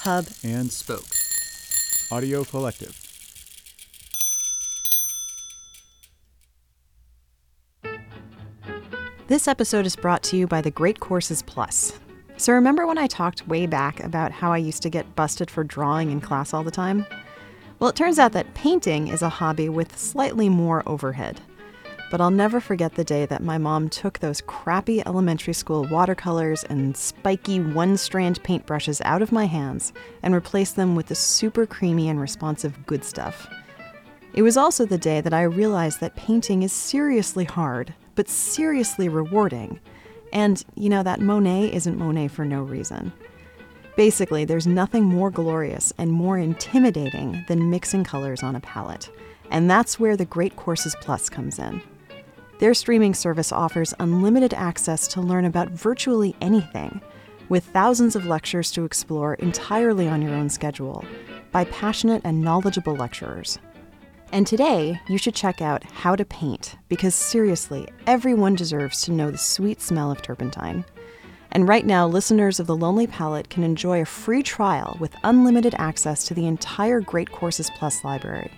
hub, and spoke. Audio Collective. This episode is brought to you by the Great Courses Plus. So, remember when I talked way back about how I used to get busted for drawing in class all the time? Well, it turns out that painting is a hobby with slightly more overhead. But I'll never forget the day that my mom took those crappy elementary school watercolors and spiky one strand paintbrushes out of my hands and replaced them with the super creamy and responsive good stuff. It was also the day that I realized that painting is seriously hard, but seriously rewarding. And, you know, that Monet isn't Monet for no reason. Basically, there's nothing more glorious and more intimidating than mixing colors on a palette. And that's where the Great Courses Plus comes in. Their streaming service offers unlimited access to learn about virtually anything, with thousands of lectures to explore entirely on your own schedule by passionate and knowledgeable lecturers. And today, you should check out How to Paint, because seriously, everyone deserves to know the sweet smell of turpentine. And right now, listeners of The Lonely Palette can enjoy a free trial with unlimited access to the entire Great Courses Plus library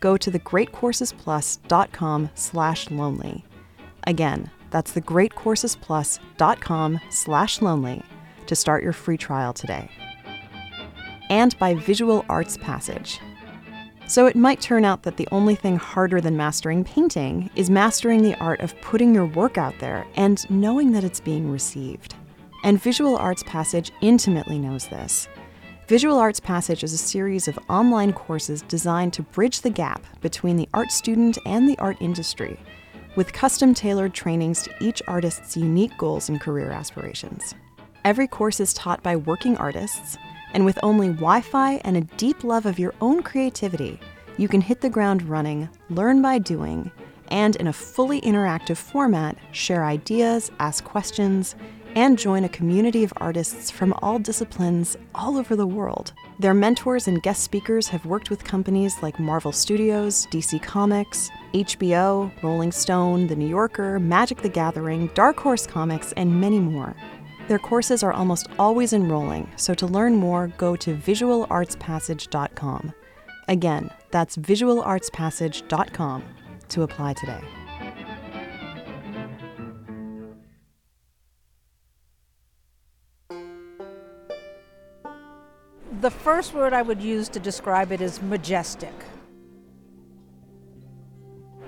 go to thegreatcoursesplus.com slash lonely. Again, that's thegreatcoursesplus.com slash lonely to start your free trial today. And by Visual Arts Passage. So it might turn out that the only thing harder than mastering painting is mastering the art of putting your work out there and knowing that it's being received. And Visual Arts Passage intimately knows this. Visual Arts Passage is a series of online courses designed to bridge the gap between the art student and the art industry, with custom tailored trainings to each artist's unique goals and career aspirations. Every course is taught by working artists, and with only Wi Fi and a deep love of your own creativity, you can hit the ground running, learn by doing, and in a fully interactive format, share ideas, ask questions, and join a community of artists from all disciplines all over the world. Their mentors and guest speakers have worked with companies like Marvel Studios, DC Comics, HBO, Rolling Stone, The New Yorker, Magic the Gathering, Dark Horse Comics, and many more. Their courses are almost always enrolling, so to learn more, go to visualartspassage.com. Again, that's visualartspassage.com to apply today. The first word I would use to describe it is majestic.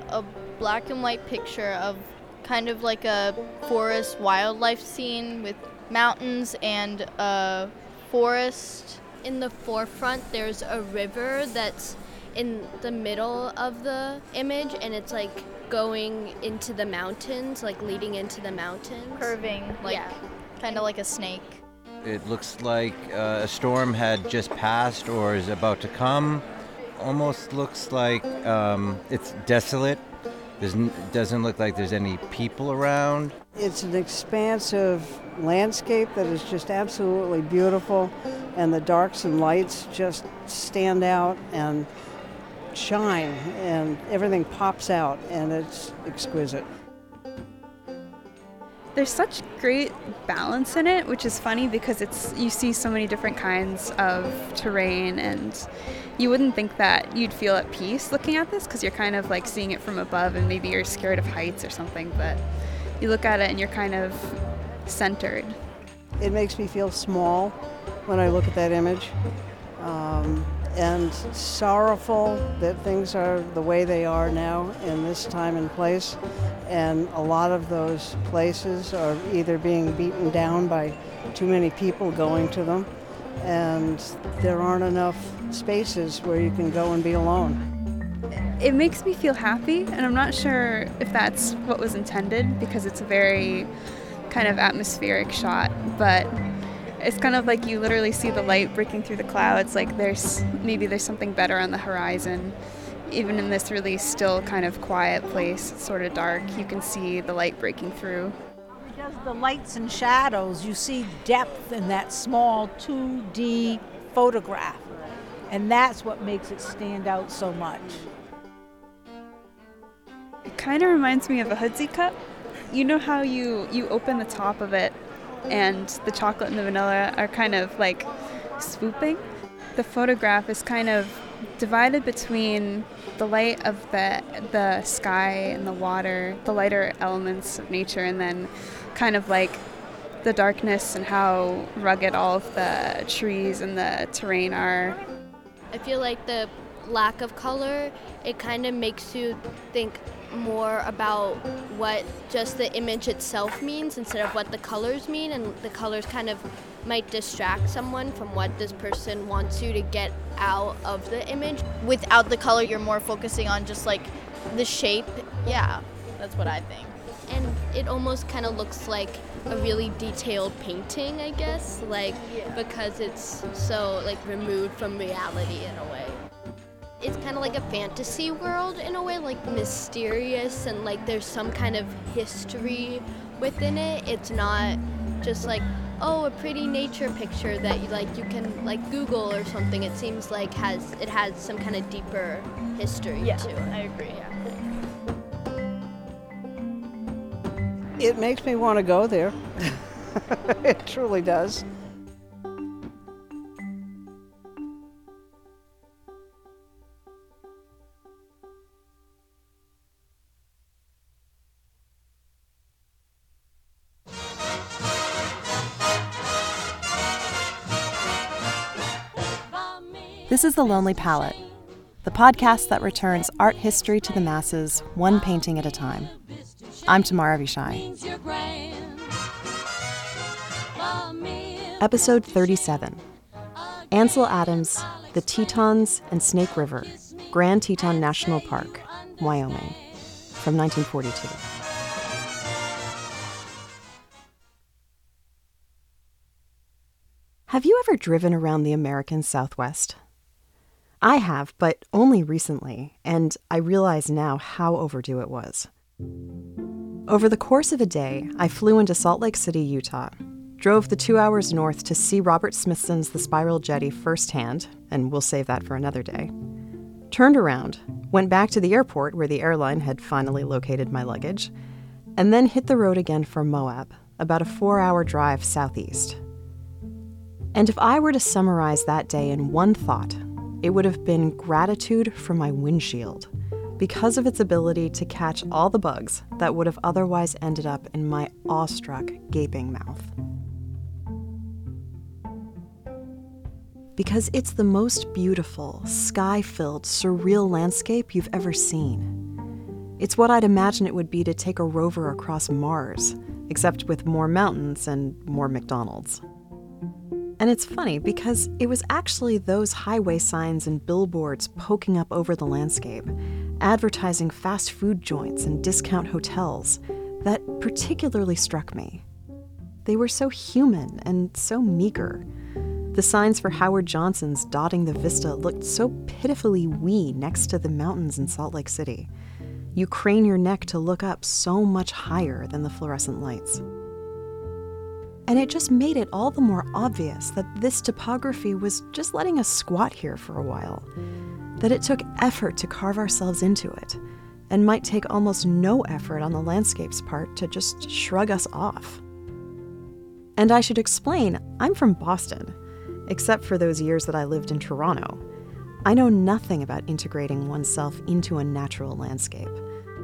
A black and white picture of kind of like a forest wildlife scene with mountains and a forest. In the forefront, there's a river that's in the middle of the image, and it's like going into the mountains, like leading into the mountains. Curving, like Yeah. kind of like a snake. It looks like uh, a storm had just passed or is about to come. Almost looks like um, it's desolate. There's n- doesn't look like there's any people around. It's an expansive landscape that is just absolutely beautiful, and the darks and lights just stand out and shine, and everything pops out, and it's exquisite. There's such great balance in it, which is funny because it's you see so many different kinds of terrain and you wouldn't think that you'd feel at peace looking at this because you're kind of like seeing it from above and maybe you're scared of heights or something, but you look at it and you're kind of centered. It makes me feel small when I look at that image, um, and sorrowful that things are the way they are now in this time and place. And a lot of those places are either being beaten down by too many people going to them, and there aren't enough spaces where you can go and be alone. It makes me feel happy, and I'm not sure if that's what was intended because it's a very kind of atmospheric shot, but it's kind of like you literally see the light breaking through the clouds, like there's maybe there's something better on the horizon. Even in this really still kind of quiet place, it's sort of dark, you can see the light breaking through. Because the lights and shadows, you see depth in that small 2D photograph. And that's what makes it stand out so much. It kind of reminds me of a Hoodsie cup. You know how you you open the top of it and the chocolate and the vanilla are kind of like swooping. The photograph is kind of divided between the light of the the sky and the water, the lighter elements of nature, and then kind of like the darkness and how rugged all of the trees and the terrain are. I feel like the lack of color, it kind of makes you think more about what just the image itself means instead of what the colors mean and the colors kind of might distract someone from what this person wants you to get out of the image. Without the color, you're more focusing on just like the shape. Yeah, that's what I think. And it almost kind of looks like a really detailed painting, I guess, like because it's so like removed from reality in a way. It's kind of like a fantasy world in a way, like mysterious and like there's some kind of history within it. It's not just like oh a pretty nature picture that you like you can like Google or something. It seems like has it has some kind of deeper history Yeah, to it. I agree. Yeah. It makes me want to go there. it truly does. This is The Lonely Palette, the podcast that returns art history to the masses, one painting at a time. I'm Tamar Avishai. Episode 37 Ansel Adams, The Tetons and Snake River, Grand Teton National Park, Wyoming, from 1942. Have you ever driven around the American Southwest? I have, but only recently, and I realize now how overdue it was. Over the course of a day, I flew into Salt Lake City, Utah, drove the two hours north to see Robert Smithson's The Spiral Jetty firsthand, and we'll save that for another day. Turned around, went back to the airport where the airline had finally located my luggage, and then hit the road again for Moab, about a four hour drive southeast. And if I were to summarize that day in one thought, it would have been gratitude for my windshield because of its ability to catch all the bugs that would have otherwise ended up in my awestruck, gaping mouth. Because it's the most beautiful, sky filled, surreal landscape you've ever seen. It's what I'd imagine it would be to take a rover across Mars, except with more mountains and more McDonald's. And it's funny because it was actually those highway signs and billboards poking up over the landscape, advertising fast food joints and discount hotels, that particularly struck me. They were so human and so meager. The signs for Howard Johnson's dotting the vista looked so pitifully wee next to the mountains in Salt Lake City. You crane your neck to look up so much higher than the fluorescent lights. And it just made it all the more obvious that this topography was just letting us squat here for a while. That it took effort to carve ourselves into it, and might take almost no effort on the landscape's part to just shrug us off. And I should explain I'm from Boston, except for those years that I lived in Toronto. I know nothing about integrating oneself into a natural landscape.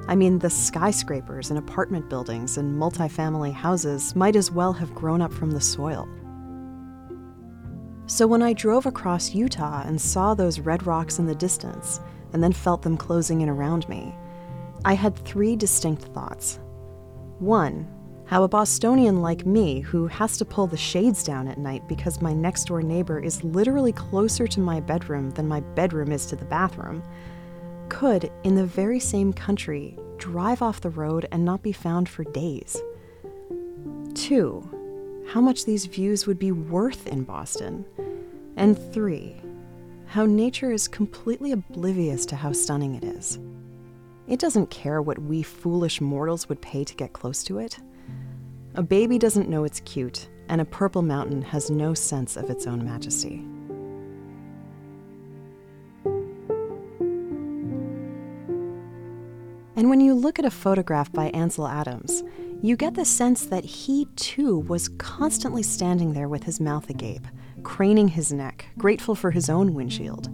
I mean, the skyscrapers and apartment buildings and multifamily houses might as well have grown up from the soil. So when I drove across Utah and saw those red rocks in the distance, and then felt them closing in around me, I had three distinct thoughts. One, how a Bostonian like me, who has to pull the shades down at night because my next door neighbor is literally closer to my bedroom than my bedroom is to the bathroom, could, in the very same country, drive off the road and not be found for days. Two, how much these views would be worth in Boston. And three, how nature is completely oblivious to how stunning it is. It doesn't care what we foolish mortals would pay to get close to it. A baby doesn't know it's cute, and a purple mountain has no sense of its own majesty. And when you look at a photograph by Ansel Adams, you get the sense that he too was constantly standing there with his mouth agape, craning his neck, grateful for his own windshield,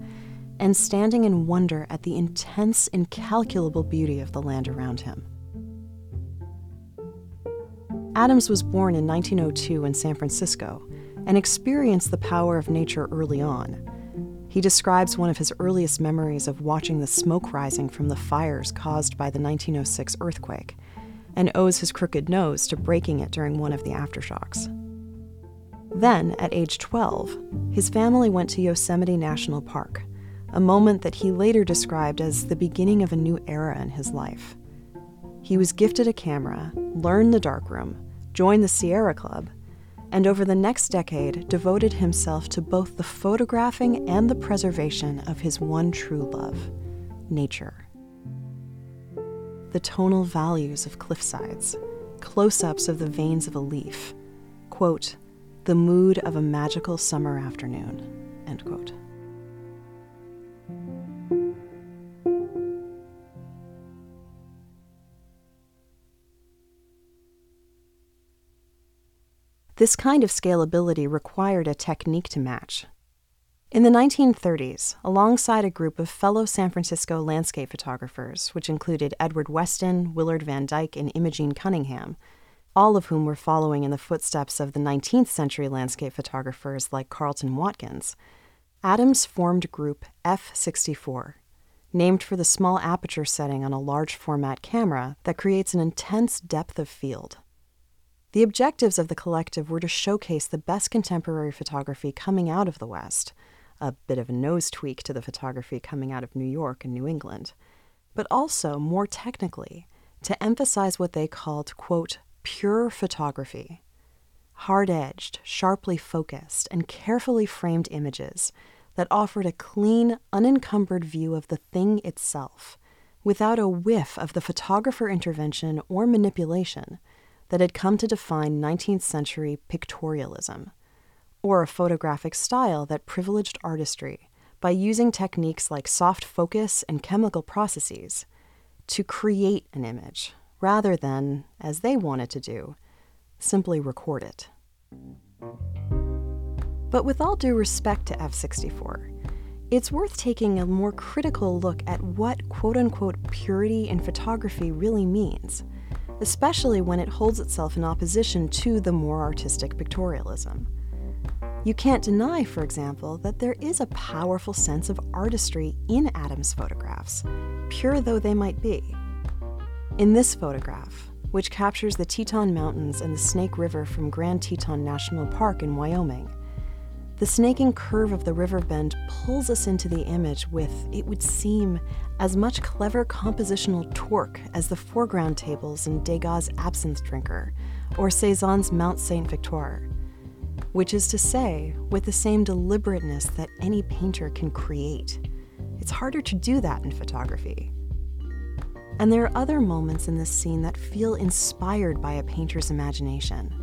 and standing in wonder at the intense, incalculable beauty of the land around him. Adams was born in 1902 in San Francisco and experienced the power of nature early on. He describes one of his earliest memories of watching the smoke rising from the fires caused by the 1906 earthquake and owes his crooked nose to breaking it during one of the aftershocks. Then, at age 12, his family went to Yosemite National Park, a moment that he later described as the beginning of a new era in his life. He was gifted a camera, learned the darkroom, joined the Sierra Club, and over the next decade devoted himself to both the photographing and the preservation of his one true love nature. The tonal values of cliffsides, close ups of the veins of a leaf, quote, the mood of a magical summer afternoon, end quote. This kind of scalability required a technique to match. In the 1930s, alongside a group of fellow San Francisco landscape photographers, which included Edward Weston, Willard Van Dyke, and Imogen Cunningham, all of whom were following in the footsteps of the 19th century landscape photographers like Carleton Watkins, Adams formed group F64, named for the small aperture setting on a large format camera that creates an intense depth of field. The objectives of the collective were to showcase the best contemporary photography coming out of the West, a bit of a nose tweak to the photography coming out of New York and New England, but also, more technically, to emphasize what they called, quote, pure photography. Hard edged, sharply focused, and carefully framed images that offered a clean, unencumbered view of the thing itself, without a whiff of the photographer intervention or manipulation that had come to define 19th century pictorialism, or a photographic style that privileged artistry by using techniques like soft focus and chemical processes to create an image rather than, as they wanted to do, simply record it. But with all due respect to F64, it's worth taking a more critical look at what quote unquote purity in photography really means especially when it holds itself in opposition to the more artistic pictorialism. You can't deny, for example, that there is a powerful sense of artistry in Adams' photographs, pure though they might be. In this photograph, which captures the Teton Mountains and the Snake River from Grand Teton National Park in Wyoming, the snaking curve of the river bend pulls us into the image with, it would seem, as much clever compositional torque as the foreground tables in Degas' Absinthe Drinker or Cezanne's Mount Saint Victoire, which is to say, with the same deliberateness that any painter can create. It's harder to do that in photography. And there are other moments in this scene that feel inspired by a painter's imagination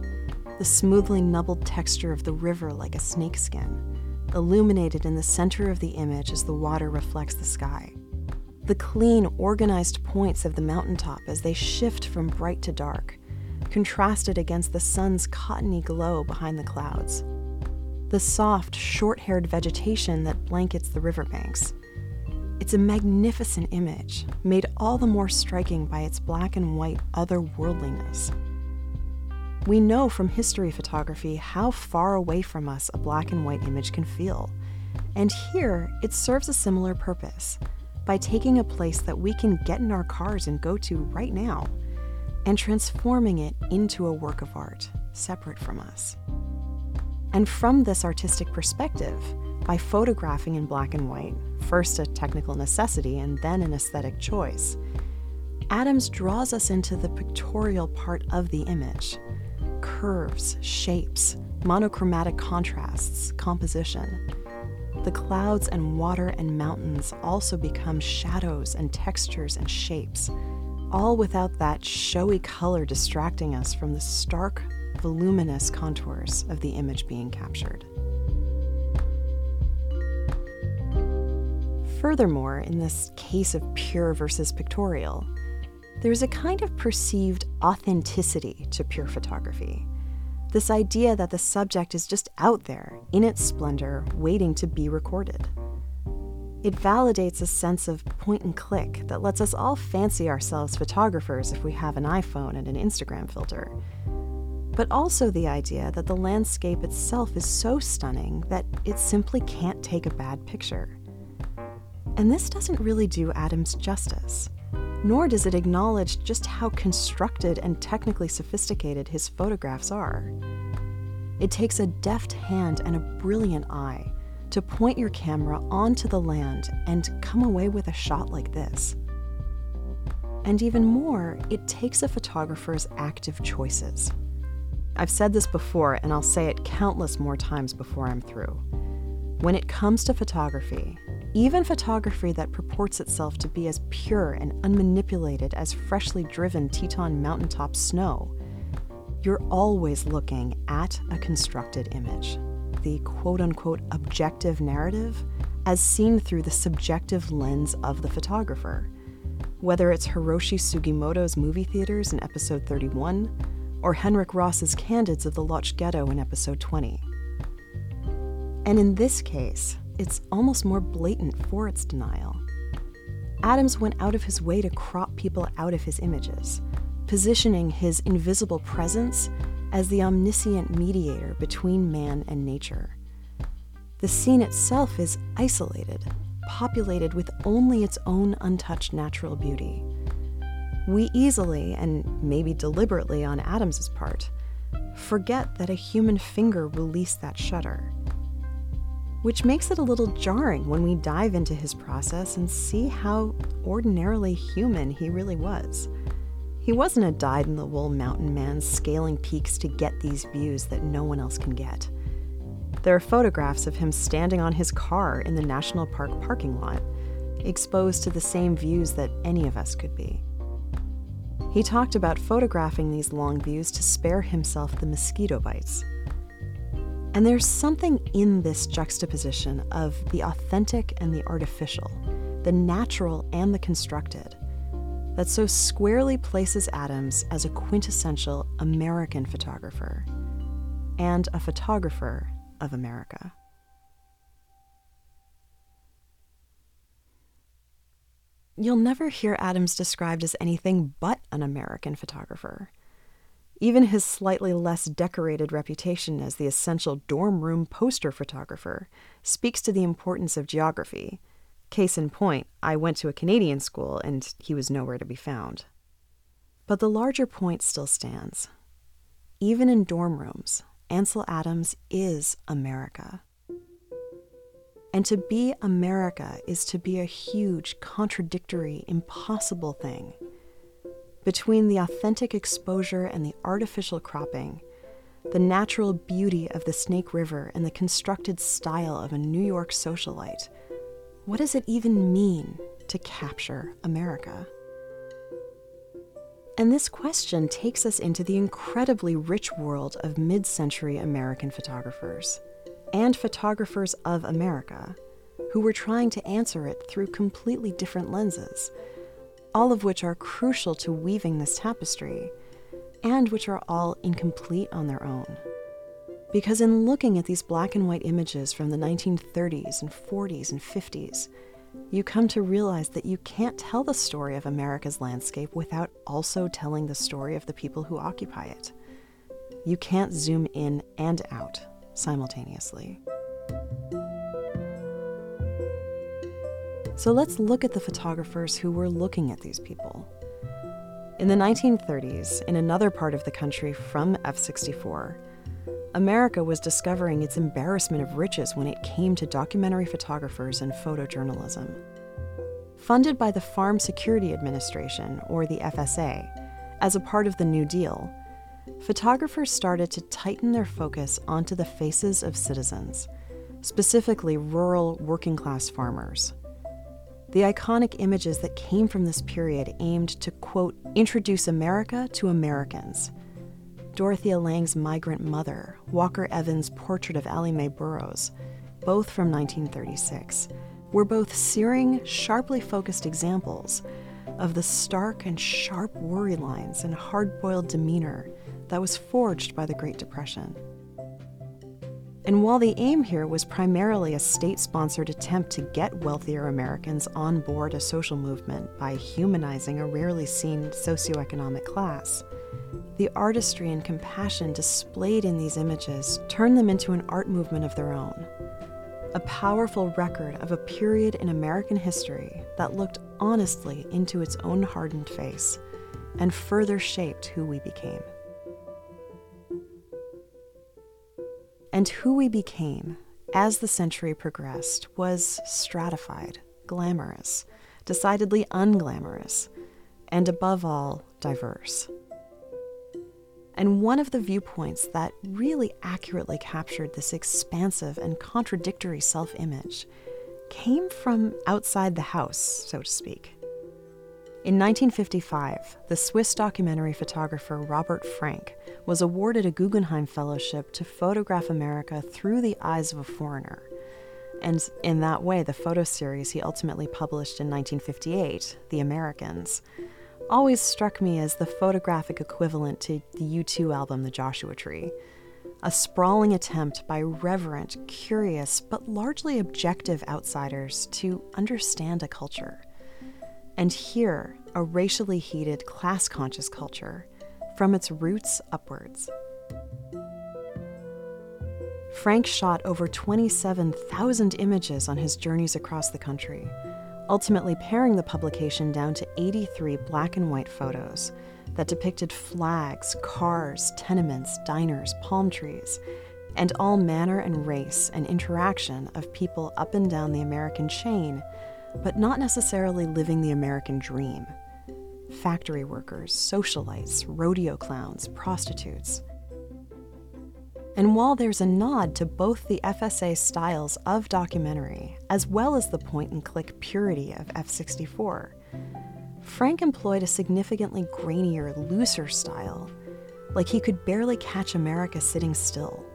the smoothly nubbled texture of the river like a snakeskin, illuminated in the center of the image as the water reflects the sky. The clean, organized points of the mountaintop as they shift from bright to dark, contrasted against the sun's cottony glow behind the clouds. The soft, short haired vegetation that blankets the riverbanks. It's a magnificent image, made all the more striking by its black and white otherworldliness. We know from history photography how far away from us a black and white image can feel. And here, it serves a similar purpose by taking a place that we can get in our cars and go to right now and transforming it into a work of art separate from us. And from this artistic perspective, by photographing in black and white, first a technical necessity and then an aesthetic choice, Adams draws us into the pictorial part of the image curves, shapes, monochromatic contrasts, composition. The clouds and water and mountains also become shadows and textures and shapes, all without that showy color distracting us from the stark, voluminous contours of the image being captured. Furthermore, in this case of pure versus pictorial, There's a kind of perceived authenticity to pure photography. This idea that the subject is just out there, in its splendor, waiting to be recorded. It validates a sense of point and click that lets us all fancy ourselves photographers if we have an iPhone and an Instagram filter. But also the idea that the landscape itself is so stunning that it simply can't take a bad picture. And this doesn't really do Adams justice, nor does it acknowledge just how constructed and technically sophisticated his photographs are. It takes a deft hand and a brilliant eye to point your camera onto the land and come away with a shot like this. And even more, it takes a photographer's active choices. I've said this before, and I'll say it countless more times before I'm through. When it comes to photography, even photography that purports itself to be as pure and unmanipulated as freshly driven Teton mountaintop snow, you're always looking at a constructed image the quote unquote objective narrative as seen through the subjective lens of the photographer. Whether it's Hiroshi Sugimoto's movie theaters in episode 31 or Henryk Ross's Candids of the Lodz Ghetto in episode 20. And in this case, it's almost more blatant for its denial. Adams went out of his way to crop people out of his images, positioning his invisible presence as the omniscient mediator between man and nature. The scene itself is isolated, populated with only its own untouched natural beauty. We easily, and maybe deliberately on Adams's part, forget that a human finger released that shutter. Which makes it a little jarring when we dive into his process and see how ordinarily human he really was. He wasn't a dyed in the wool mountain man scaling peaks to get these views that no one else can get. There are photographs of him standing on his car in the national park parking lot, exposed to the same views that any of us could be. He talked about photographing these long views to spare himself the mosquito bites. And there's something in this juxtaposition of the authentic and the artificial, the natural and the constructed, that so squarely places Adams as a quintessential American photographer and a photographer of America. You'll never hear Adams described as anything but an American photographer. Even his slightly less decorated reputation as the essential dorm room poster photographer speaks to the importance of geography Case in point, I went to a Canadian school and he was nowhere to be found. But the larger point still stands. Even in dorm rooms, Ansel Adams is America. And to be America is to be a huge, contradictory, impossible thing. Between the authentic exposure and the artificial cropping, the natural beauty of the Snake River and the constructed style of a New York socialite, what does it even mean to capture America? And this question takes us into the incredibly rich world of mid century American photographers and photographers of America who were trying to answer it through completely different lenses, all of which are crucial to weaving this tapestry and which are all incomplete on their own. Because in looking at these black and white images from the 1930s and 40s and 50s, you come to realize that you can't tell the story of America's landscape without also telling the story of the people who occupy it. You can't zoom in and out simultaneously. So let's look at the photographers who were looking at these people. In the 1930s, in another part of the country from F 64, America was discovering its embarrassment of riches when it came to documentary photographers and photojournalism. Funded by the Farm Security Administration, or the FSA, as a part of the New Deal, photographers started to tighten their focus onto the faces of citizens, specifically rural working class farmers. The iconic images that came from this period aimed to, quote, introduce America to Americans Dorothea Lange's Migrant Mother, Walker Evans' Portrait of Allie Mae Burroughs, both from 1936, were both searing, sharply focused examples of the stark and sharp worry lines and hard boiled demeanor that was forged by the Great Depression. And while the aim here was primarily a state sponsored attempt to get wealthier Americans on board a social movement by humanizing a rarely seen socioeconomic class, the artistry and compassion displayed in these images turned them into an art movement of their own. A powerful record of a period in American history that looked honestly into its own hardened face and further shaped who we became. And who we became as the century progressed was stratified, glamorous, decidedly unglamorous, and above all, diverse. And one of the viewpoints that really accurately captured this expansive and contradictory self image came from outside the house, so to speak. In 1955, the Swiss documentary photographer Robert Frank was awarded a Guggenheim Fellowship to photograph America through the eyes of a foreigner. And in that way, the photo series he ultimately published in 1958, The Americans, always struck me as the photographic equivalent to the U2 album The Joshua Tree. A sprawling attempt by reverent, curious, but largely objective outsiders to understand a culture and here a racially heated, class conscious culture from its roots upwards. Frank shot over 27,000 images on his journeys across the country, ultimately paring the publication down to 83 black and white photos that depicted flags, cars, tenements, diners, palm trees, and all manner and race and interaction of people up and down the American chain but not necessarily living the American dream. Factory workers, socialites, rodeo clowns, prostitutes. And while there's a nod to both the FSA styles of documentary as well as the point and click purity of F64, Frank employed a significantly grainier, looser style, like he could barely catch America sitting still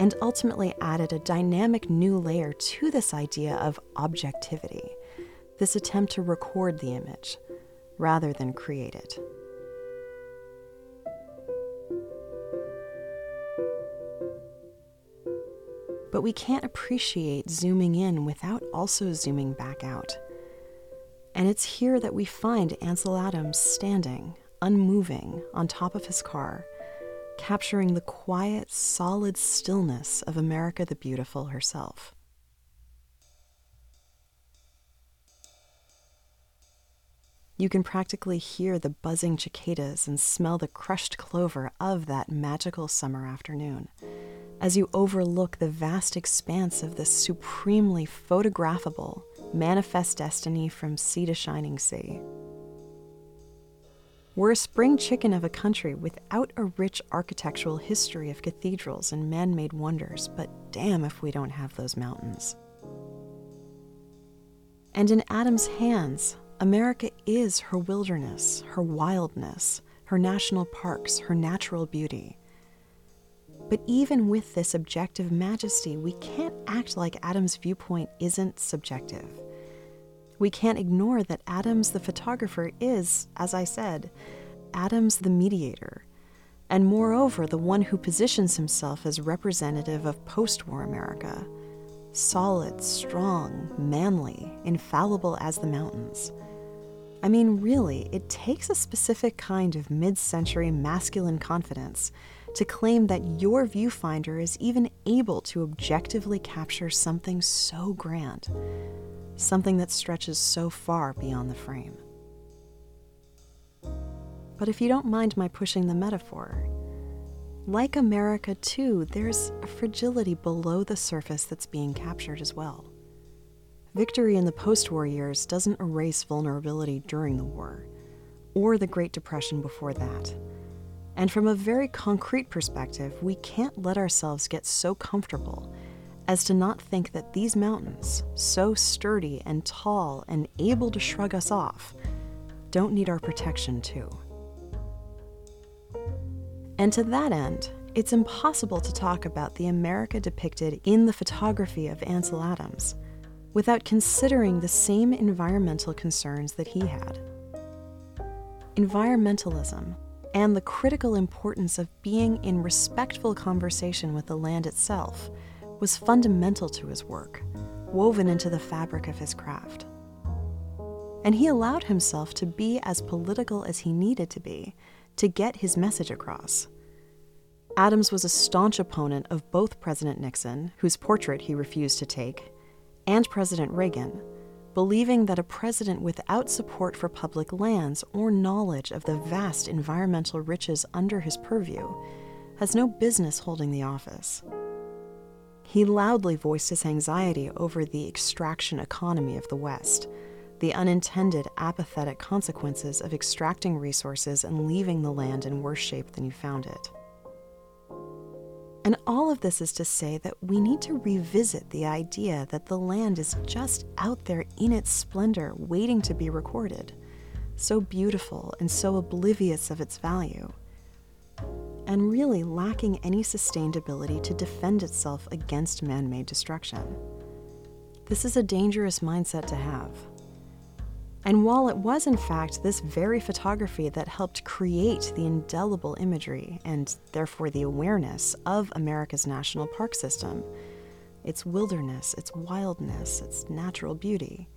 and ultimately added a dynamic new layer to this idea of objectivity, this attempt to record the image rather than create it. But we can't appreciate zooming in without also zooming back out. And it's here that we find Ansel Adams standing, unmoving, on top of his car capturing the quiet, solid stillness of America the Beautiful herself. You can practically hear the buzzing cicadas and smell the crushed clover of that magical summer afternoon as you overlook the vast expanse of this supremely photographable, manifest destiny from sea to shining sea. We're a spring chicken of a country without a rich architectural history of cathedrals and man made wonders, but damn if we don't have those mountains. And in Adams' hands, America is her wilderness, her wildness, her national parks, her natural beauty. But even with this objective majesty, we can't act like Adams' viewpoint isn't subjective we can't ignore that Adams the photographer is, as I said, Adams the mediator, and moreover, the one who positions himself as representative of post war America solid, strong, manly, infallible as the mountains. I mean, really, it takes a specific kind of mid century masculine confidence to claim that your viewfinder is even able to objectively capture something so grand something that stretches so far beyond the frame. But if you don't mind my pushing the metaphor, like America, too, there's a fragility below the surface that's being captured as well. Victory in the post war years doesn't erase vulnerability during the war, or the Great Depression before that. And from a very concrete perspective, we can't let ourselves get so comfortable as to not think that these mountains, so sturdy and tall and able to shrug us off, don't need our protection too. And to that end, it's impossible to talk about the America depicted in the photography of Ansel Adams without considering the same environmental concerns that he had. environmentalism, and the critical importance of being in respectful conversation with the land itself was fundamental to his work, woven into the fabric of his craft. And he allowed himself to be as political as he needed to be to get his message across. Adams was a staunch opponent of both President Nixon, whose portrait he refused to take, and President Reagan, believing that a president without support for public lands or knowledge of the vast environmental riches under his purview has no business holding the office. He loudly voiced his anxiety over the extraction economy of the West, the unintended apathetic consequences of extracting resources and leaving the land in worse shape than you found it. And all of this is to say that we need to revisit the idea that the land is just out there in its splendor, waiting to be recorded, so beautiful and so oblivious of its value and really lacking any sustained ability to defend itself against man made destruction. This is a dangerous mindset to have. And while it was, in fact, this very photography that helped create the indelible imagery and therefore the awareness of America's national park system, its wilderness, its wildness, its natural beauty,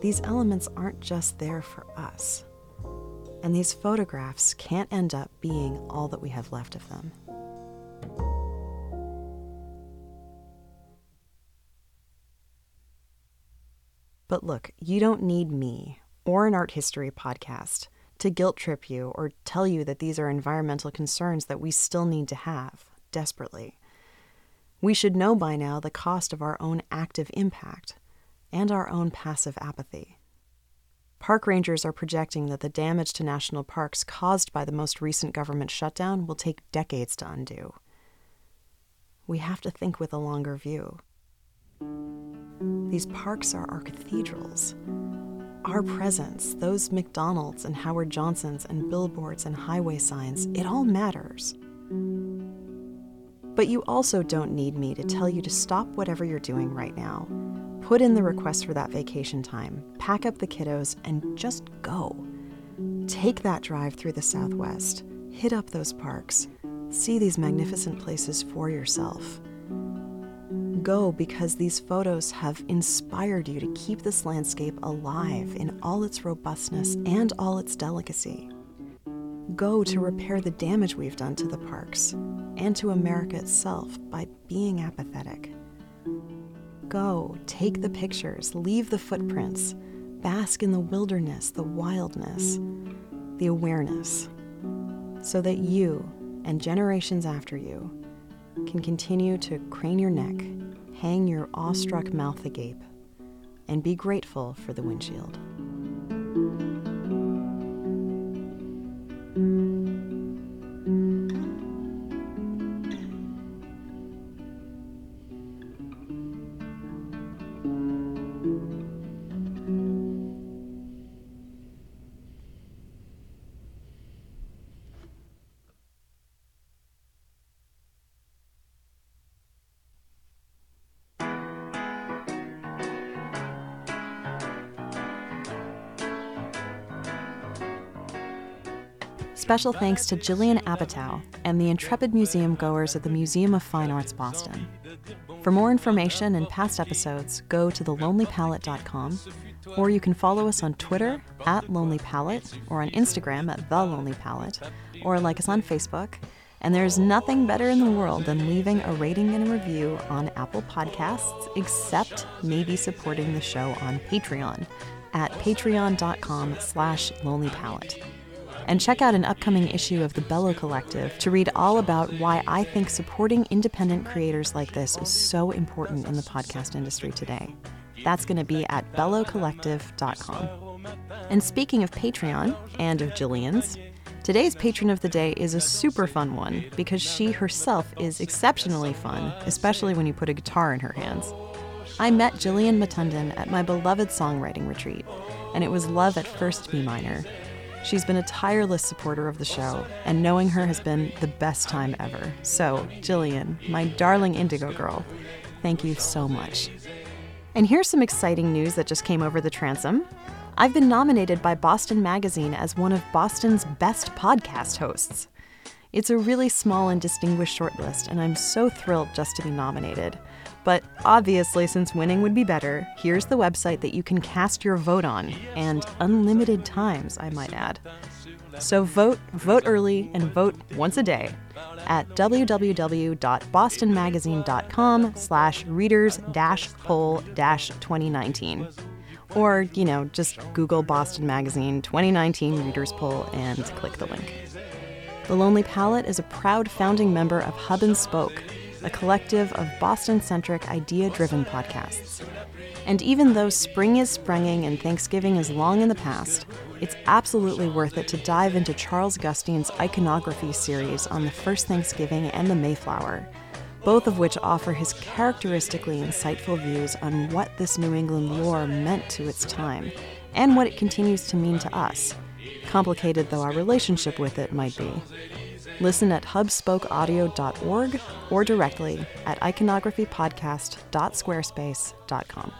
these elements aren't just there for us and these photographs can't end up being all that we have left of them. But look, you don't need me or an art history podcast to guilt trip you or tell you that these are environmental concerns that we still need to have desperately. We should know by now the cost of our own active impact and our own passive apathy. Park rangers are projecting that the damage to national parks caused by the most recent government shutdown will take decades to undo. We have to think with a longer view. These parks are our cathedrals. Our presence, those McDonald's and Howard Johnson's and billboards and highway signs, it all matters. But you also don't need me to tell you to stop whatever you're doing right now Put in the request for that vacation time, pack up the kiddos, and just go. Take that drive through the Southwest, hit up those parks, see these magnificent places for yourself. Go because these photos have inspired you to keep this landscape alive in all its robustness and all its delicacy. Go to repair the damage we've done to the parks and to America itself by being apathetic. Go, take the pictures, leave the footprints, bask in the wilderness, the wildness, the awareness, so that you and generations after you can continue to crane your neck, hang your awestruck mouth agape, and be grateful for the windshield. Special thanks to Jillian Abitow and the intrepid museum goers at the Museum of Fine Arts Boston. For more information and past episodes, go to thelonelypalette.com, or you can follow us on Twitter at Lonely Palette, or on Instagram at The Lonely Palette, or like us on Facebook. And there's nothing better in the world than leaving a rating and a review on Apple Podcasts, except maybe supporting the show on Patreon at patreon.com slash lonelypalette and check out an upcoming issue of the Bello Collective to read all about why I think supporting independent creators like this is so important in the podcast industry today. That's going to be at bellocollective.com. And speaking of Patreon and of Jillian's, today's patron of the day is a super fun one because she herself is exceptionally fun, especially when you put a guitar in her hands. I met Jillian Matundan at my beloved songwriting retreat, and it was love at first B minor She's been a tireless supporter of the show, and knowing her has been the best time ever. So, Jillian, my darling Indigo girl, thank you so much. And here's some exciting news that just came over the transom. I've been nominated by Boston Magazine as one of Boston's best podcast hosts. It's a really small and distinguished shortlist, and I'm so thrilled just to be nominated. But obviously, since winning would be better, here's the website that you can cast your vote on, and unlimited times, I might add. So vote, vote early, and vote once a day at www.bostonmagazine.com slash readers dash poll dash 2019. Or, you know, just Google Boston Magazine 2019 Readers Poll and click the link. The Lonely Palette is a proud founding member of Hub and Spoke, a collective of Boston centric, idea driven podcasts. And even though spring is springing and Thanksgiving is long in the past, it's absolutely worth it to dive into Charles Gustine's iconography series on the first Thanksgiving and the Mayflower, both of which offer his characteristically insightful views on what this New England lore meant to its time and what it continues to mean to us complicated though our relationship with it might be. Listen at hubspokeaudio.org or directly at iconographypodcast.squarespace.com.